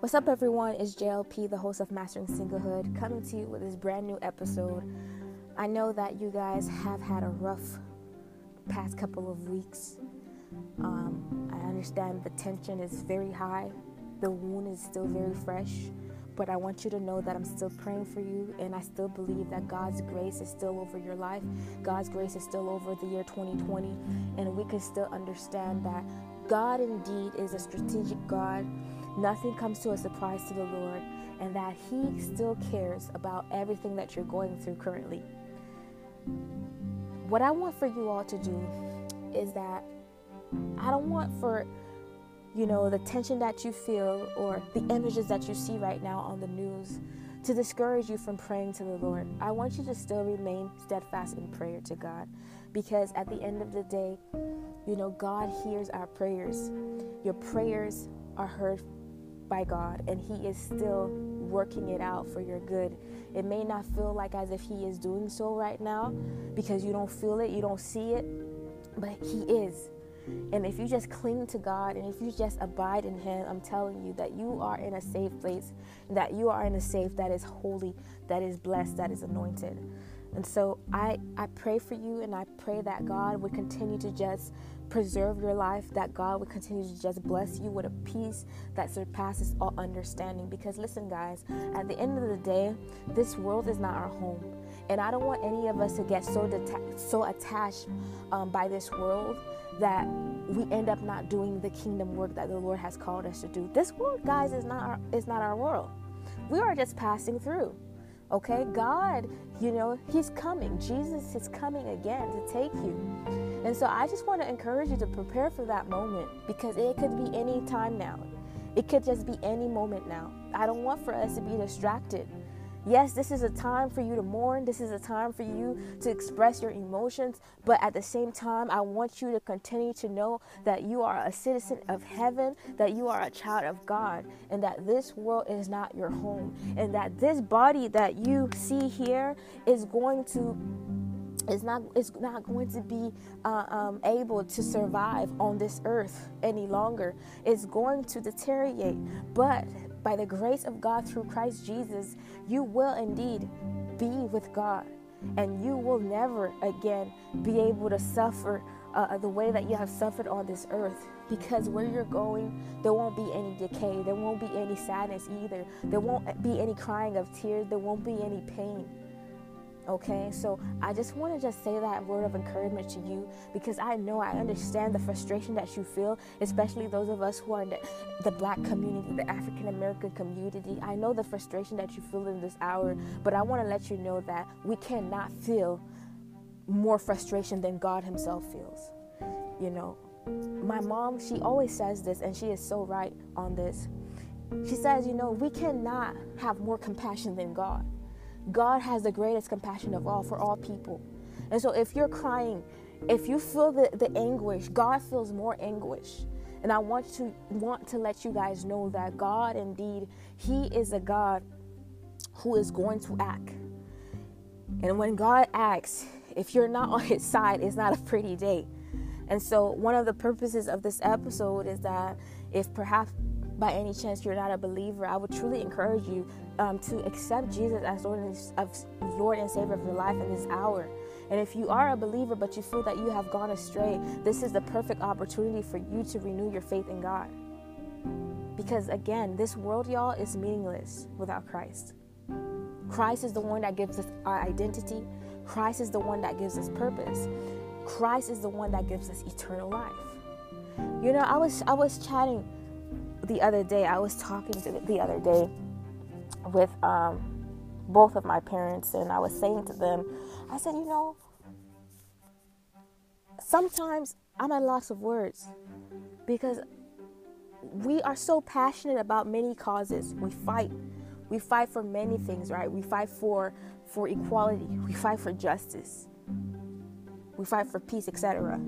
What's up, everyone? It's JLP, the host of Mastering Singlehood, coming to you with this brand new episode. I know that you guys have had a rough past couple of weeks. Um, I understand the tension is very high, the wound is still very fresh, but I want you to know that I'm still praying for you, and I still believe that God's grace is still over your life. God's grace is still over the year 2020, and we can still understand that God indeed is a strategic God Nothing comes to a surprise to the Lord, and that He still cares about everything that you're going through currently. What I want for you all to do is that I don't want for you know the tension that you feel or the images that you see right now on the news to discourage you from praying to the Lord. I want you to still remain steadfast in prayer to God because at the end of the day, you know, God hears our prayers. Your prayers are heard by God and He is still working it out for your good. It may not feel like as if He is doing so right now because you don't feel it, you don't see it, but He is. And if you just cling to God and if you just abide in Him, I'm telling you that you are in a safe place, that you are in a safe that is holy, that is blessed, that is anointed. And so I, I pray for you and I pray that God would continue to just preserve your life, that God would continue to just bless you with a peace that surpasses all understanding. Because listen, guys, at the end of the day, this world is not our home. And I don't want any of us to get so deta- so attached um, by this world that we end up not doing the kingdom work that the Lord has called us to do. This world, guys, is not our, is not our world. We are just passing through. Okay, God, you know, He's coming. Jesus is coming again to take you. And so I just want to encourage you to prepare for that moment because it could be any time now. It could just be any moment now. I don't want for us to be distracted. Yes, this is a time for you to mourn. This is a time for you to express your emotions. But at the same time, I want you to continue to know that you are a citizen of heaven, that you are a child of God, and that this world is not your home. And that this body that you see here is going to is not is not going to be uh, um, able to survive on this earth any longer. It's going to deteriorate, but by the grace of God through Christ Jesus, you will indeed be with God, and you will never again be able to suffer uh, the way that you have suffered on this earth. Because where you're going, there won't be any decay, there won't be any sadness either, there won't be any crying of tears, there won't be any pain okay? So i just want to just say that word of encouragement to you because i know i understand the frustration that you feel especially those of us who are in the, the black community the african american community. I know the frustration that you feel in this hour but i want to let you know that we cannot feel more frustration than god himself feels you know? My mom she always says this and she is so right on this. She says you know we cannot have more compassion than god God has the greatest compassion of all for all people. And so if you're crying, if you feel the, the anguish, God feels more anguish. And I want to want to let you guys know that God indeed, He is a God who is going to act. And when God acts, if you're not on his side, it's not a pretty day. And so one of the purposes of this episode is that if perhaps by any chance you're not a believer, I would truly encourage you um, to accept Jesus as Lord and, Lord and Savior of your life in this hour. And if you are a believer but you feel that you have gone astray, this is the perfect opportunity for you to renew your faith in God. Because again, this world, y'all, is meaningless without Christ. Christ is the one that gives us our identity. Christ is the one that gives us purpose. Christ is the one that gives us eternal life. You know, I was I was chatting the other day. I was talking to the other day with um, both of my parents, and I was saying to them, I said, you know, sometimes I'm at loss of words because we are so passionate about many causes. We fight. We fight for many things, right? We fight for for equality. We fight for justice. We fight for peace, etc.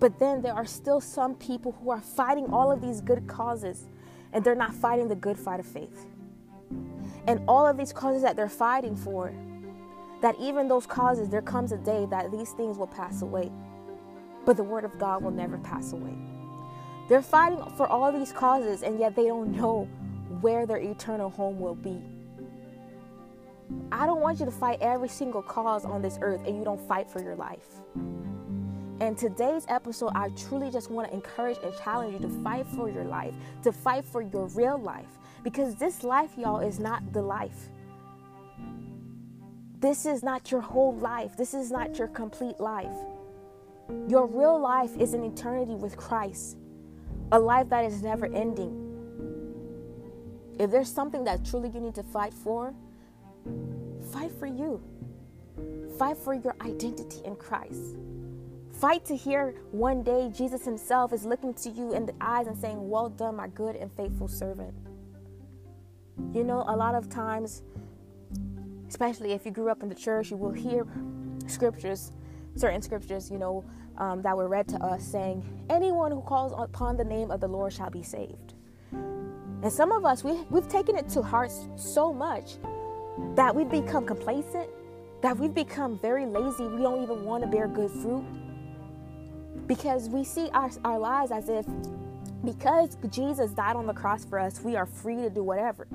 But then there are still some people who are fighting all of these good causes and they're not fighting the good fight of faith. And all of these causes that they're fighting for, that even those causes, there comes a day that these things will pass away. But the word of God will never pass away. They're fighting for all these causes, and yet they don't know where their eternal home will be. I don't want you to fight every single cause on this earth and you don't fight for your life. And today's episode, I truly just want to encourage and challenge you to fight for your life, to fight for your real life. Because this life, y'all, is not the life. This is not your whole life. This is not your complete life. Your real life is an eternity with Christ, a life that is never ending. If there's something that truly you need to fight for, fight for you. Fight for your identity in Christ. Fight to hear one day Jesus Himself is looking to you in the eyes and saying, Well done, my good and faithful servant. You know, a lot of times, especially if you grew up in the church, you will hear scriptures, certain scriptures, you know, um, that were read to us saying, Anyone who calls upon the name of the Lord shall be saved. And some of us, we, we've taken it to heart so much that we've become complacent, that we've become very lazy. We don't even want to bear good fruit because we see our, our lives as if because Jesus died on the cross for us, we are free to do whatever.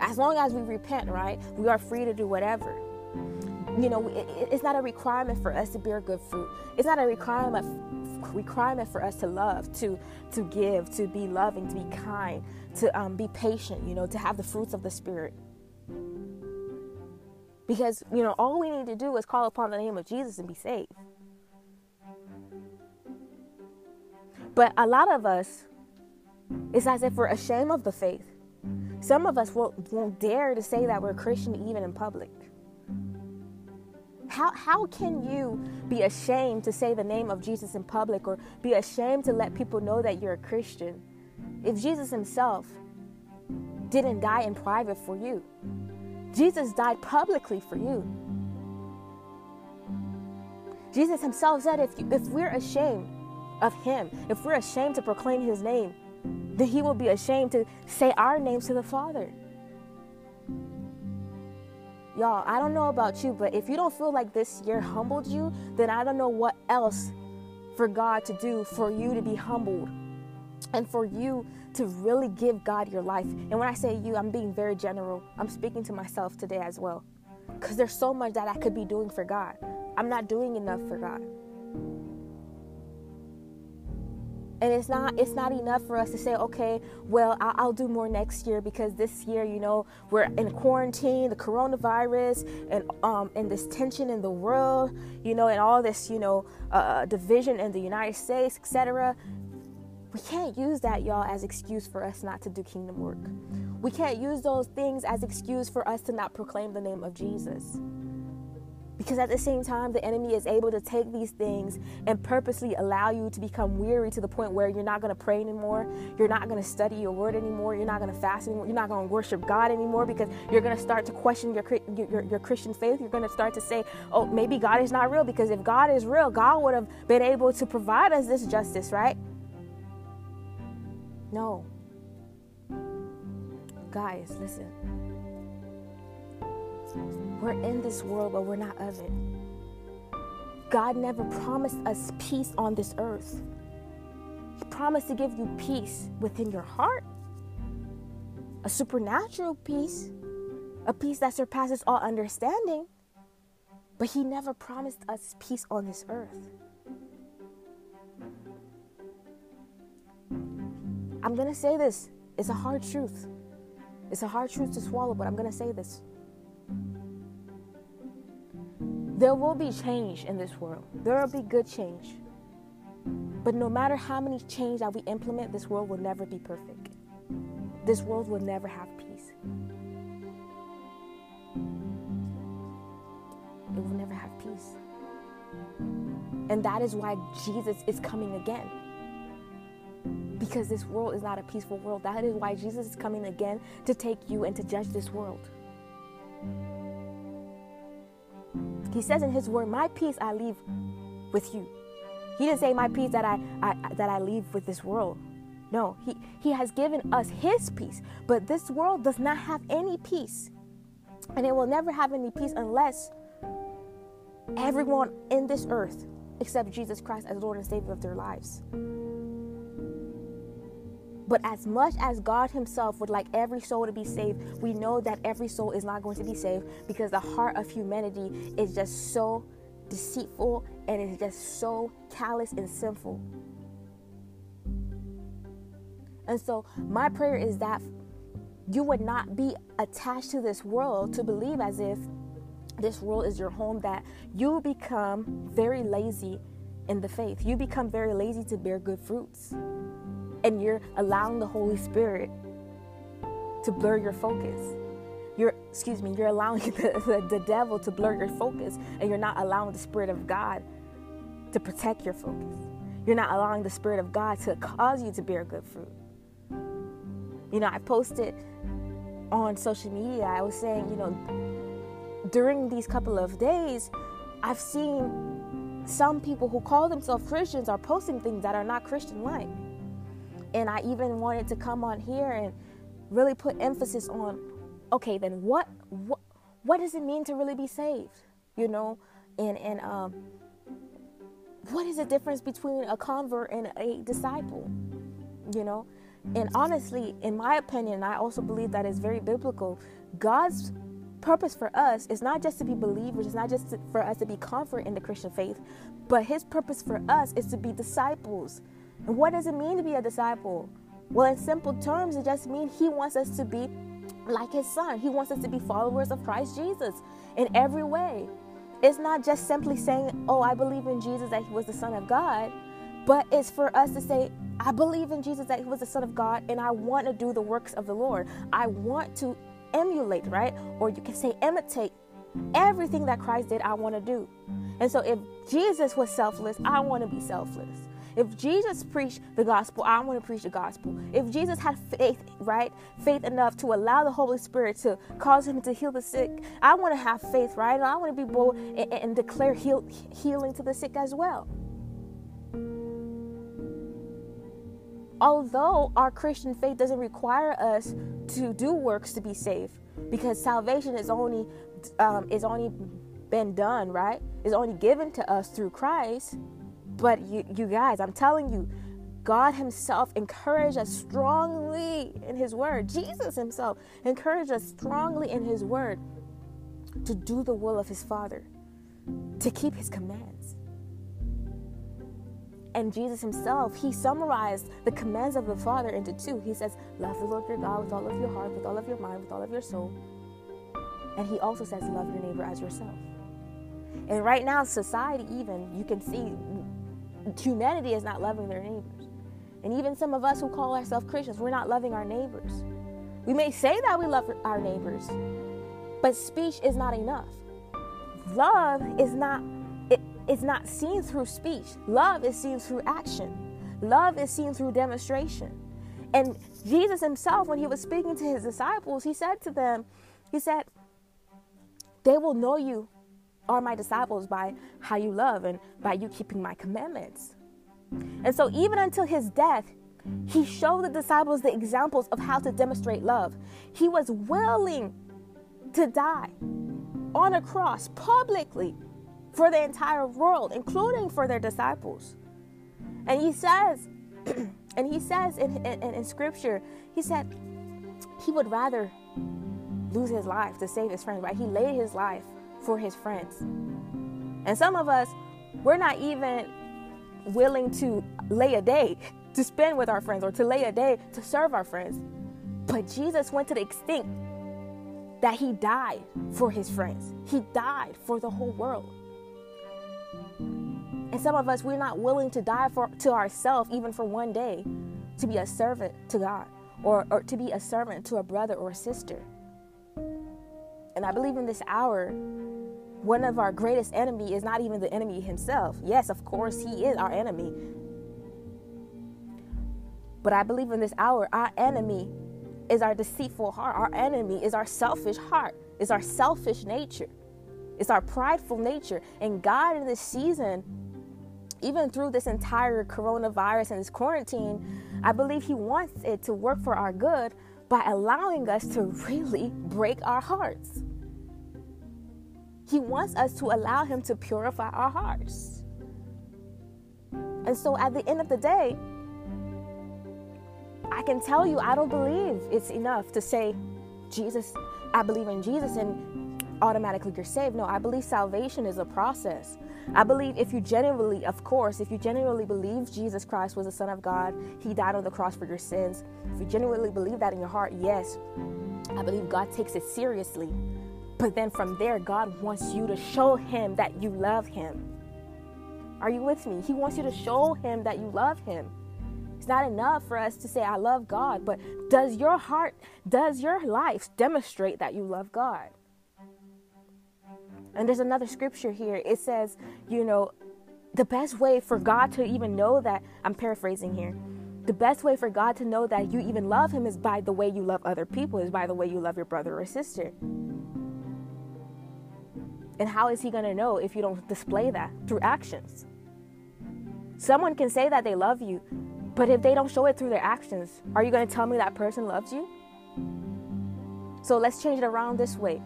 As long as we repent, right? We are free to do whatever. You know, it, it's not a requirement for us to bear good fruit. It's not a requirement requirement for us to love, to to give, to be loving, to be kind, to um, be patient. You know, to have the fruits of the spirit. Because you know, all we need to do is call upon the name of Jesus and be saved. But a lot of us, it's as if we're ashamed of the faith. Some of us won't, won't dare to say that we're Christian even in public. How, how can you be ashamed to say the name of Jesus in public or be ashamed to let people know that you're a Christian if Jesus himself didn't die in private for you? Jesus died publicly for you. Jesus himself said, if, you, if we're ashamed of him. If we're ashamed to proclaim his name, then he will be ashamed to say our names to the Father. Y'all, I don't know about you, but if you don't feel like this year humbled you, then I don't know what else for God to do for you to be humbled and for you to really give God your life. And when I say you, I'm being very general. I'm speaking to myself today as well. Because there's so much that I could be doing for God. I'm not doing enough for God. And it's not it's not enough for us to say okay well I'll, I'll, do more next year because this year you know we're in quarantine the coronavirus and um and this tension in the world you know and all this you know uh, uh division in the united states etc we can't use that y'all as excuse for us not to do kingdom work. We can't use those things as excuse for us to not proclaim the name of jesus because at the same time, the enemy is able to take these things and purposely allow you to become weary to the point where you're not going to pray anymore. You're not going to study your word anymore. You're not going to fast anymore. You're not going to worship God anymore because you're going to start to question your, your, your Christian faith. You're going to start to say, oh, maybe God is not real because if God is real, God would have been able to provide us this justice, right? No. Guys, listen. We're in this world, but we're not of it. God never promised us peace on this earth. He promised to give you peace within your heart, a supernatural peace, a peace that surpasses all understanding. But He never promised us peace on this earth. I'm going to say this. It's a hard truth. It's a hard truth to swallow, but I'm going to say this. There will be change in this world. There will be good change. But no matter how many change that we implement, this world will never be perfect. This world will never have peace. It will never have peace. And that is why Jesus is coming again. Because this world is not a peaceful world. That is why Jesus is coming again to take you and to judge this world. He says in his word, My peace I leave with you. He didn't say my peace that I, I that I leave with this world. No, he, he has given us his peace. But this world does not have any peace. And it will never have any peace unless everyone in this earth accept Jesus Christ as Lord and Savior of their lives. But as much as God Himself would like every soul to be saved, we know that every soul is not going to be saved because the heart of humanity is just so deceitful and it's just so callous and sinful. And so, my prayer is that you would not be attached to this world to believe as if this world is your home, that you become very lazy in the faith. You become very lazy to bear good fruits. And you're allowing the Holy Spirit to blur your focus. You're, excuse me, you're allowing the, the, the devil to blur your focus, and you're not allowing the Spirit of God to protect your focus. You're not allowing the Spirit of God to cause you to bear good fruit. You know, I posted on social media, I was saying, you know, during these couple of days, I've seen some people who call themselves Christians are posting things that are not Christian like. And I even wanted to come on here and really put emphasis on okay, then what what what does it mean to really be saved? You know, and and um what is the difference between a convert and a disciple? You know, and honestly, in my opinion, I also believe that is very biblical. God's purpose for us is not just to be believers, it's not just for us to be comfort in the Christian faith, but His purpose for us is to be disciples. What does it mean to be a disciple? Well, in simple terms, it just means He wants us to be like His Son. He wants us to be followers of Christ Jesus in every way. It's not just simply saying, Oh, I believe in Jesus that He was the Son of God, but it's for us to say, I believe in Jesus that He was the Son of God, and I want to do the works of the Lord. I want to emulate, right? Or you can say imitate everything that Christ did, I want to do. And so if Jesus was selfless, I want to be selfless. If Jesus preached the gospel, I want to preach the gospel. If Jesus had faith, right? Faith enough to allow the Holy Spirit to cause him to heal the sick, I want to have faith, right? And I want to be bold and, and declare heal, healing to the sick as well. although our Christian faith doesn't require us to do works to be saved, because salvation is only um, is only been done, right? Is only given to us through Christ. But you, you guys, I'm telling you, God Himself encouraged us strongly in His Word. Jesus Himself encouraged us strongly in His Word to do the will of His Father, to keep His commands. And Jesus himself, he summarized the commands of the Father into two. He says, Love the Lord your God with all of your heart, with all of your mind, with all of your soul. And he also says, Love your neighbor as yourself. And right now, society, even, you can see humanity is not loving their neighbors. And even some of us who call ourselves Christians, we're not loving our neighbors. We may say that we love our neighbors, but speech is not enough. Love is not—it is not seen through speech. Love is seen through action. Love is seen through demonstration. And Jesus himself, when he was speaking to his disciples, he said to them, He said, They will know you are my disciples by how you love and by you keeping my commandments. And so, even until his death, he showed the disciples the examples of how to demonstrate love. He was willing to die on a cross publicly for the entire world, including for their disciples. And he says, and he says in, in, in scripture, he said he would rather lose his life to save his friends, right? He laid his life for his friends. And some of us, we're not even willing to lay a day to spend with our friends or to lay a day to serve our friends. But Jesus went to the extent that he died for his friends, he died for the whole world. And some of us, we're not willing to die for to ourselves, even for one day, to be a servant to God or, or to be a servant to a brother or a sister. And I believe in this hour, one of our greatest enemy is not even the enemy himself. Yes, of course, he is our enemy. But I believe in this hour, our enemy is our deceitful heart. Our enemy is our selfish heart, is our selfish nature. It's our prideful nature. And God in this season even through this entire coronavirus and this quarantine, I believe He wants it to work for our good by allowing us to really break our hearts. He wants us to allow Him to purify our hearts. And so at the end of the day, I can tell you, I don't believe it's enough to say, Jesus, I believe in Jesus and automatically you're saved. No, I believe salvation is a process. I believe if you genuinely, of course, if you genuinely believe Jesus Christ was the Son of God, He died on the cross for your sins, if you genuinely believe that in your heart, yes, I believe God takes it seriously. But then from there, God wants you to show Him that you love Him. Are you with me? He wants you to show Him that you love Him. It's not enough for us to say, I love God, but does your heart, does your life demonstrate that you love God? And there's another scripture here. It says, you know, the best way for God to even know that, I'm paraphrasing here, the best way for God to know that you even love Him is by the way you love other people, is by the way you love your brother or sister. And how is He going to know if you don't display that through actions? Someone can say that they love you, but if they don't show it through their actions, are you going to tell me that person loves you? So let's change it around this way.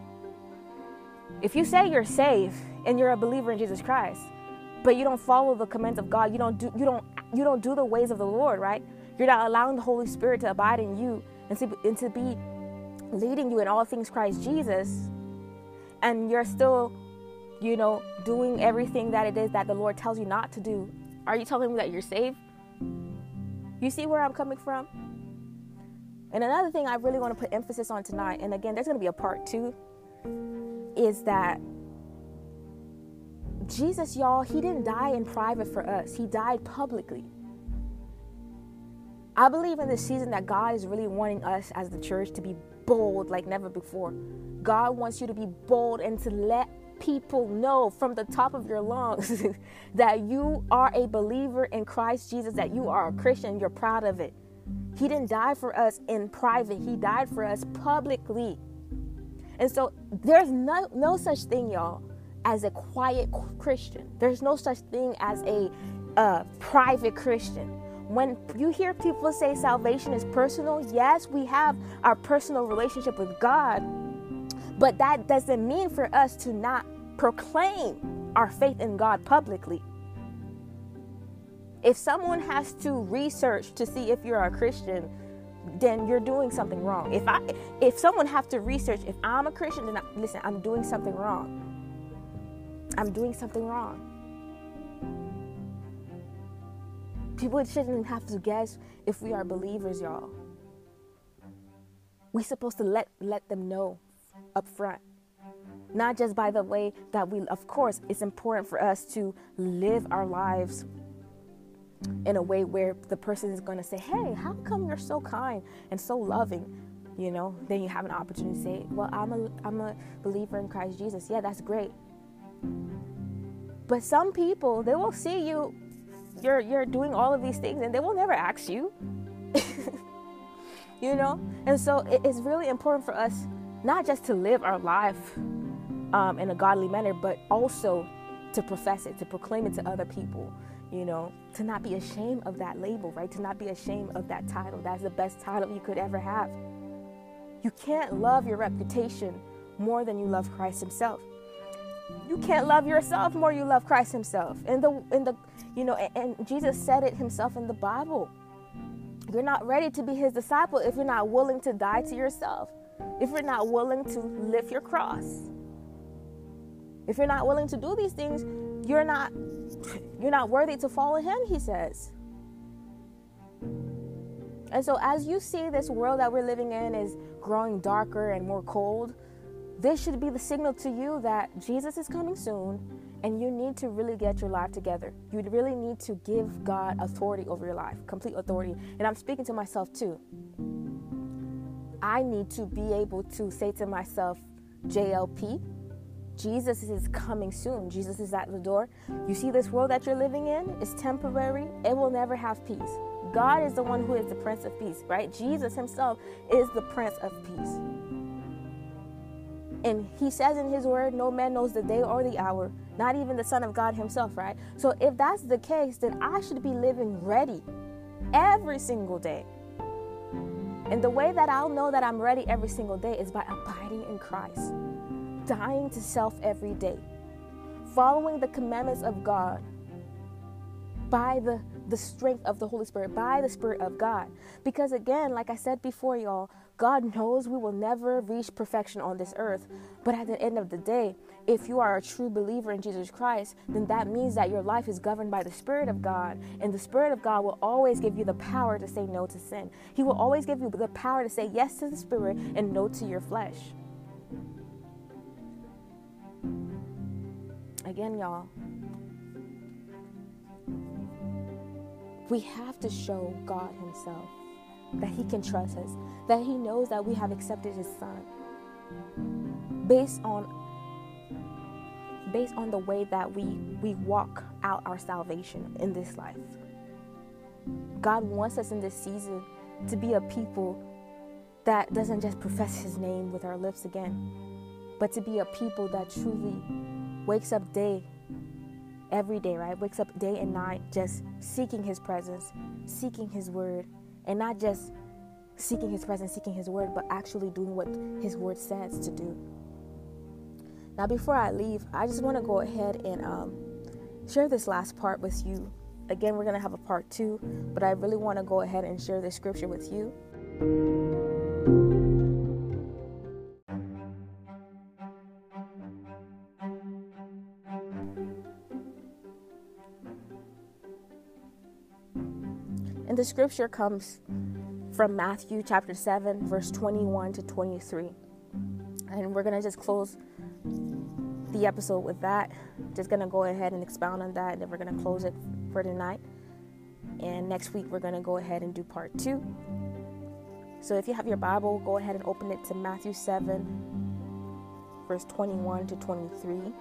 If you say you're saved and you're a believer in Jesus Christ, but you don't follow the commands of God, you don't do you don't you don't do the ways of the Lord, right? You're not allowing the Holy Spirit to abide in you and to, and to be leading you in all things Christ Jesus, and you're still, you know, doing everything that it is that the Lord tells you not to do. Are you telling me that you're saved? You see where I'm coming from? And another thing I really want to put emphasis on tonight, and again, there's going to be a part two is that Jesus, y'all, he didn't die in private for us, he died publicly. I believe in this season that God is really wanting us as the church to be bold like never before. God wants you to be bold and to let people know from the top of your lungs that you are a believer in Christ Jesus, that you are a Christian, you're proud of it. He didn't die for us in private, He died for us publicly. And so there's no, no such thing, y'all, as a quiet Christian. There's no such thing as a uh, private Christian. When you hear people say salvation is personal, yes, we have our personal relationship with God, but that doesn't mean for us to not proclaim our faith in God publicly. If someone has to research to see if you're a Christian, then you're doing something wrong. If I if someone have to research if I'm a Christian, then I, listen, I'm doing something wrong. I'm doing something wrong. People shouldn't have to guess if we are believers, y'all. We're supposed to let let them know up front. Not just by the way that we of course it's important for us to live our lives in a way where the person is going to say, Hey, how come you're so kind and so loving? You know, then you have an opportunity to say, Well, I'm a, I'm a believer in Christ Jesus. Yeah, that's great. But some people, they will see you, you're, you're doing all of these things and they will never ask you. you know? And so it's really important for us not just to live our life um, in a godly manner, but also to profess it, to proclaim it to other people you know, to not be ashamed of that label, right? To not be ashamed of that title. That's the best title you could ever have. You can't love your reputation more than you love Christ himself. You can't love yourself more you love Christ himself. In the in the you know, and, and Jesus said it himself in the Bible. You're not ready to be his disciple if you're not willing to die to yourself. If you're not willing to lift your cross. If you're not willing to do these things, you're not you're not worthy to follow him, he says. And so as you see this world that we're living in is growing darker and more cold, this should be the signal to you that Jesus is coming soon and you need to really get your life together. You really need to give God authority over your life, complete authority. And I'm speaking to myself too. I need to be able to say to myself, JLP, Jesus is coming soon. Jesus is at the door. You see, this world that you're living in is temporary, it will never have peace. God is the one who is the Prince of Peace, right? Jesus himself is the Prince of Peace. And he says in his word, no man knows the day or the hour, not even the Son of God himself, right? So if that's the case, then I should be living ready every single day. And the way that I'll know that I'm ready every single day is by abiding in Christ dying to self every day, following the commandments of God, by the the strength of the Holy Spirit, by the Spirit of God. Because again, like I said before, y'all, God knows we will never reach perfection on this earth. But at the end of the day, if you are a true believer in Jesus Christ, then that means that your life is governed by the Spirit of God. And the Spirit of God will always give you the power to say no to sin. He will always give you the power to say yes to the Spirit and no to your flesh. Again, y'all, we have to show God Himself that He can trust us, that He knows that we have accepted His Son based on based on the way that we we walk out our salvation in this life. God wants us in this season to be a people that doesn't just profess his name with our lips again, but to be a people that truly wakes up day every day, right? Wakes up day and night just seeking his presence, seeking his word, and not just seeking his presence, seeking his word, but actually doing what his word says to do. Now, before I leave, I just want to go ahead and um, share this last part with you. Again, we're going to have a part two, but I really want to go ahead and share this scripture with you. The scripture comes from Matthew chapter 7, verse 21 to 23. And we're going to just close the episode with that. Just gonna go ahead and expound on that, and then we're gonna close it for tonight. And next week we're gonna go ahead and do part two. So if you have your Bible, go ahead and open it to Matthew 7, verse 21 to 23.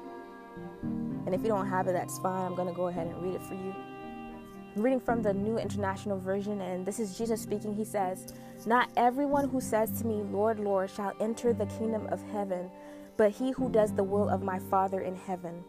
And if you don't have it, that's fine. I'm gonna go ahead and read it for you. Reading from the New International Version, and this is Jesus speaking. He says, Not everyone who says to me, Lord, Lord, shall enter the kingdom of heaven but he who does the will of my Father in heaven.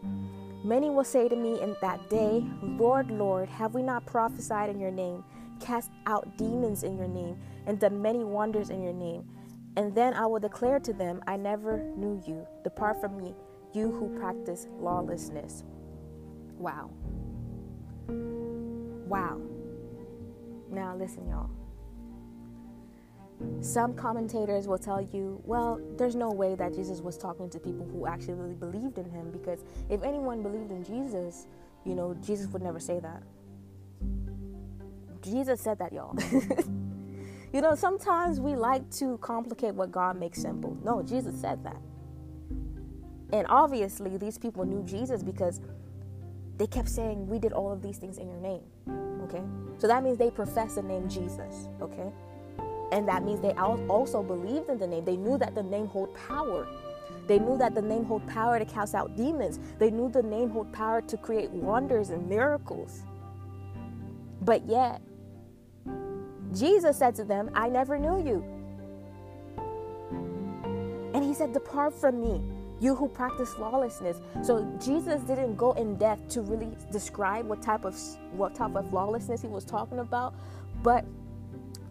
Many will say to me in that day, Lord, Lord, have we not prophesied in your name, cast out demons in your name, and done many wonders in your name? And then I will declare to them, I never knew you. Depart from me, you who practice lawlessness. Wow. Wow. Now, listen, y'all. Some commentators will tell you, well, there's no way that Jesus was talking to people who actually really believed in him because if anyone believed in Jesus, you know, Jesus would never say that. Jesus said that, y'all. you know, sometimes we like to complicate what God makes simple. No, Jesus said that. And obviously, these people knew Jesus because they kept saying, We did all of these things in your name. Okay? So that means they profess the name Jesus. Okay? And that means they also believed in the name. They knew that the name hold power. They knew that the name hold power to cast out demons. They knew the name hold power to create wonders and miracles. But yet, Jesus said to them, I never knew you. And he said, Depart from me, you who practice lawlessness. So Jesus didn't go in depth to really describe what type of what type of lawlessness he was talking about, but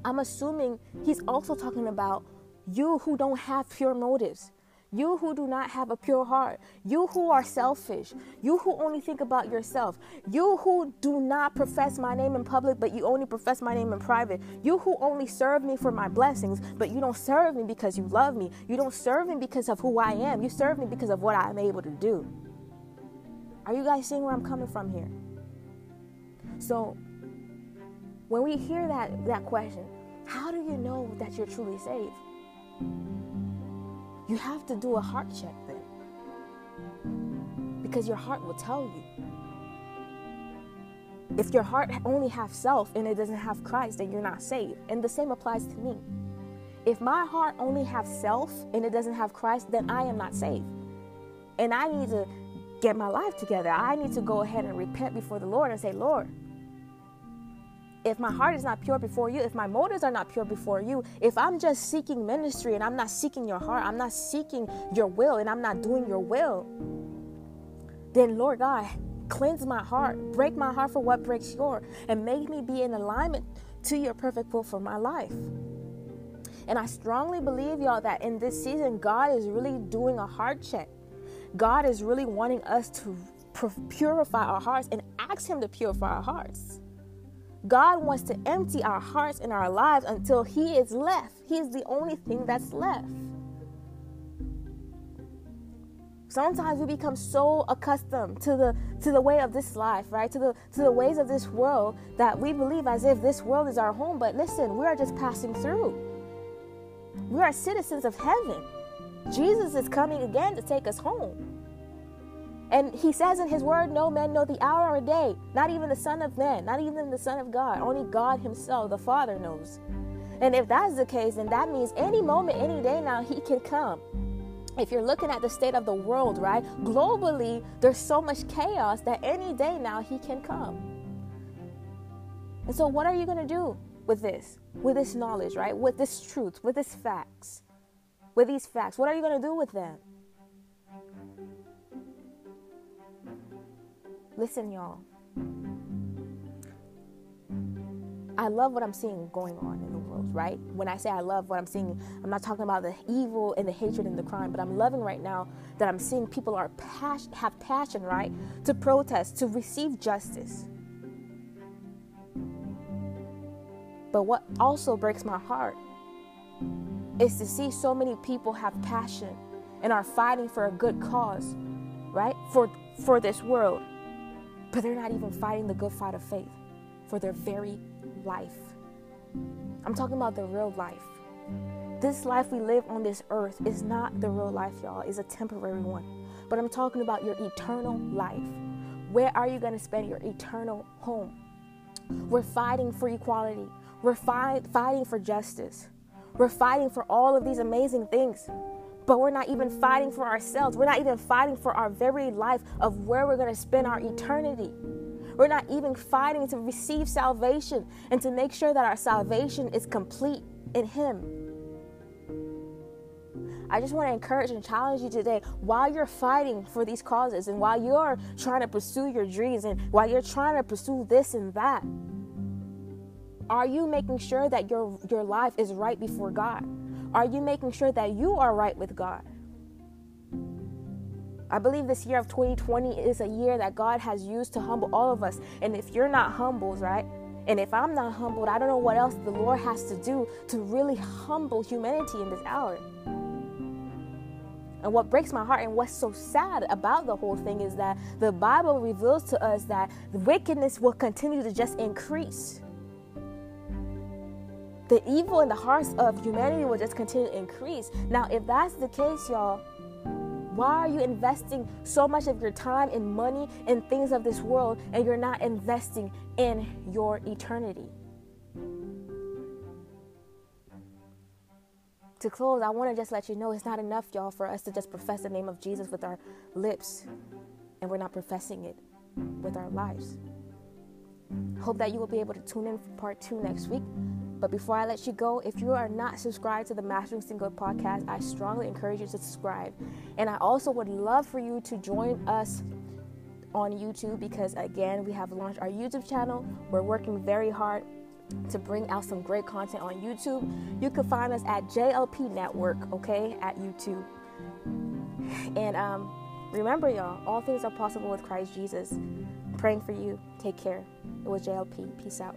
I'm assuming he's also talking about you who don't have pure motives. You who do not have a pure heart. You who are selfish. You who only think about yourself. You who do not profess my name in public, but you only profess my name in private. You who only serve me for my blessings, but you don't serve me because you love me. You don't serve me because of who I am. You serve me because of what I'm able to do. Are you guys seeing where I'm coming from here? So, when we hear that, that question, how do you know that you're truly saved? You have to do a heart check then. Because your heart will tell you. If your heart only has self and it doesn't have Christ, then you're not saved. And the same applies to me. If my heart only has self and it doesn't have Christ, then I am not saved. And I need to get my life together. I need to go ahead and repent before the Lord and say, Lord, if my heart is not pure before you, if my motives are not pure before you, if I'm just seeking ministry and I'm not seeking your heart, I'm not seeking your will and I'm not doing your will, then Lord God, cleanse my heart, break my heart for what breaks your, and make me be in alignment to your perfect will for my life. And I strongly believe, y'all, that in this season, God is really doing a heart check. God is really wanting us to purify our hearts and ask Him to purify our hearts. God wants to empty our hearts and our lives until He is left. He is the only thing that's left. Sometimes we become so accustomed to the to the way of this life, right? To the to the ways of this world that we believe as if this world is our home. But listen, we are just passing through. We are citizens of heaven. Jesus is coming again to take us home. And he says in his word, No man know the hour or day, not even the Son of Man, not even the Son of God. Only God Himself, the Father, knows. And if that's the case, then that means any moment, any day now, He can come if you're looking at the state of the world, right? Globally, there's so much chaos that any day now he can come. And so, what are you going to do with this? With this knowledge, right? With this truth, with these facts, with these facts? What are you going to do with them? Listen, y'all. I love what I'm seeing going on in the world, right? When I say I love what I'm seeing, I'm not talking about the evil and the hatred and the crime, but I'm loving right now that I'm seeing people are pas- have passion, right, to protest, to receive justice. But what also breaks my heart is to see so many people have passion and are fighting for a good cause, right? For for this world. But they're not even fighting the good fight of faith for their very life. I'm talking about the real life. This life we live on this earth is not the real life, y'all. It's a temporary one. But I'm talking about your eternal life. Where are you going to spend your eternal home? We're fighting for equality. We're fi- fighting for justice. We're fighting for all of these amazing things. But we're not even fighting for ourselves. We're not even fighting for our very life of where we're going to spend our eternity. We're not even fighting to receive salvation and to make sure that our salvation is complete in Him. I just want to encourage and challenge you today while you're fighting for these causes and while you're trying to pursue your dreams and while you're trying to pursue this and that. Are you making sure that your your life is right before God? Are you making sure that you are right with God? I believe this year of 2020 is a year that God has used to humble all of us. And if you're not humbled, right? And if I'm not humbled, I don't know what else the Lord has to do to really humble humanity in this hour. And what breaks my heart and what's so sad about the whole thing is that the Bible reveals to us that the wickedness will continue to just increase. The evil in the hearts of humanity will just continue to increase. Now, if that's the case, y'all, why are you investing so much of your time and money in things of this world and you're not investing in your eternity? To close, I want to just let you know it's not enough, y'all, for us to just profess the name of Jesus with our lips and we're not professing it with our lives. Hope that you will be able to tune in for part two next week. But before I let you go, if you are not subscribed to the Mastering Single podcast, I strongly encourage you to subscribe. And I also would love for you to join us on YouTube because, again, we have launched our YouTube channel. We're working very hard to bring out some great content on YouTube. You can find us at JLP Network, okay, at YouTube. And um, remember, y'all, all things are possible with Christ Jesus. Praying for you. Take care. It was JLP. Peace out.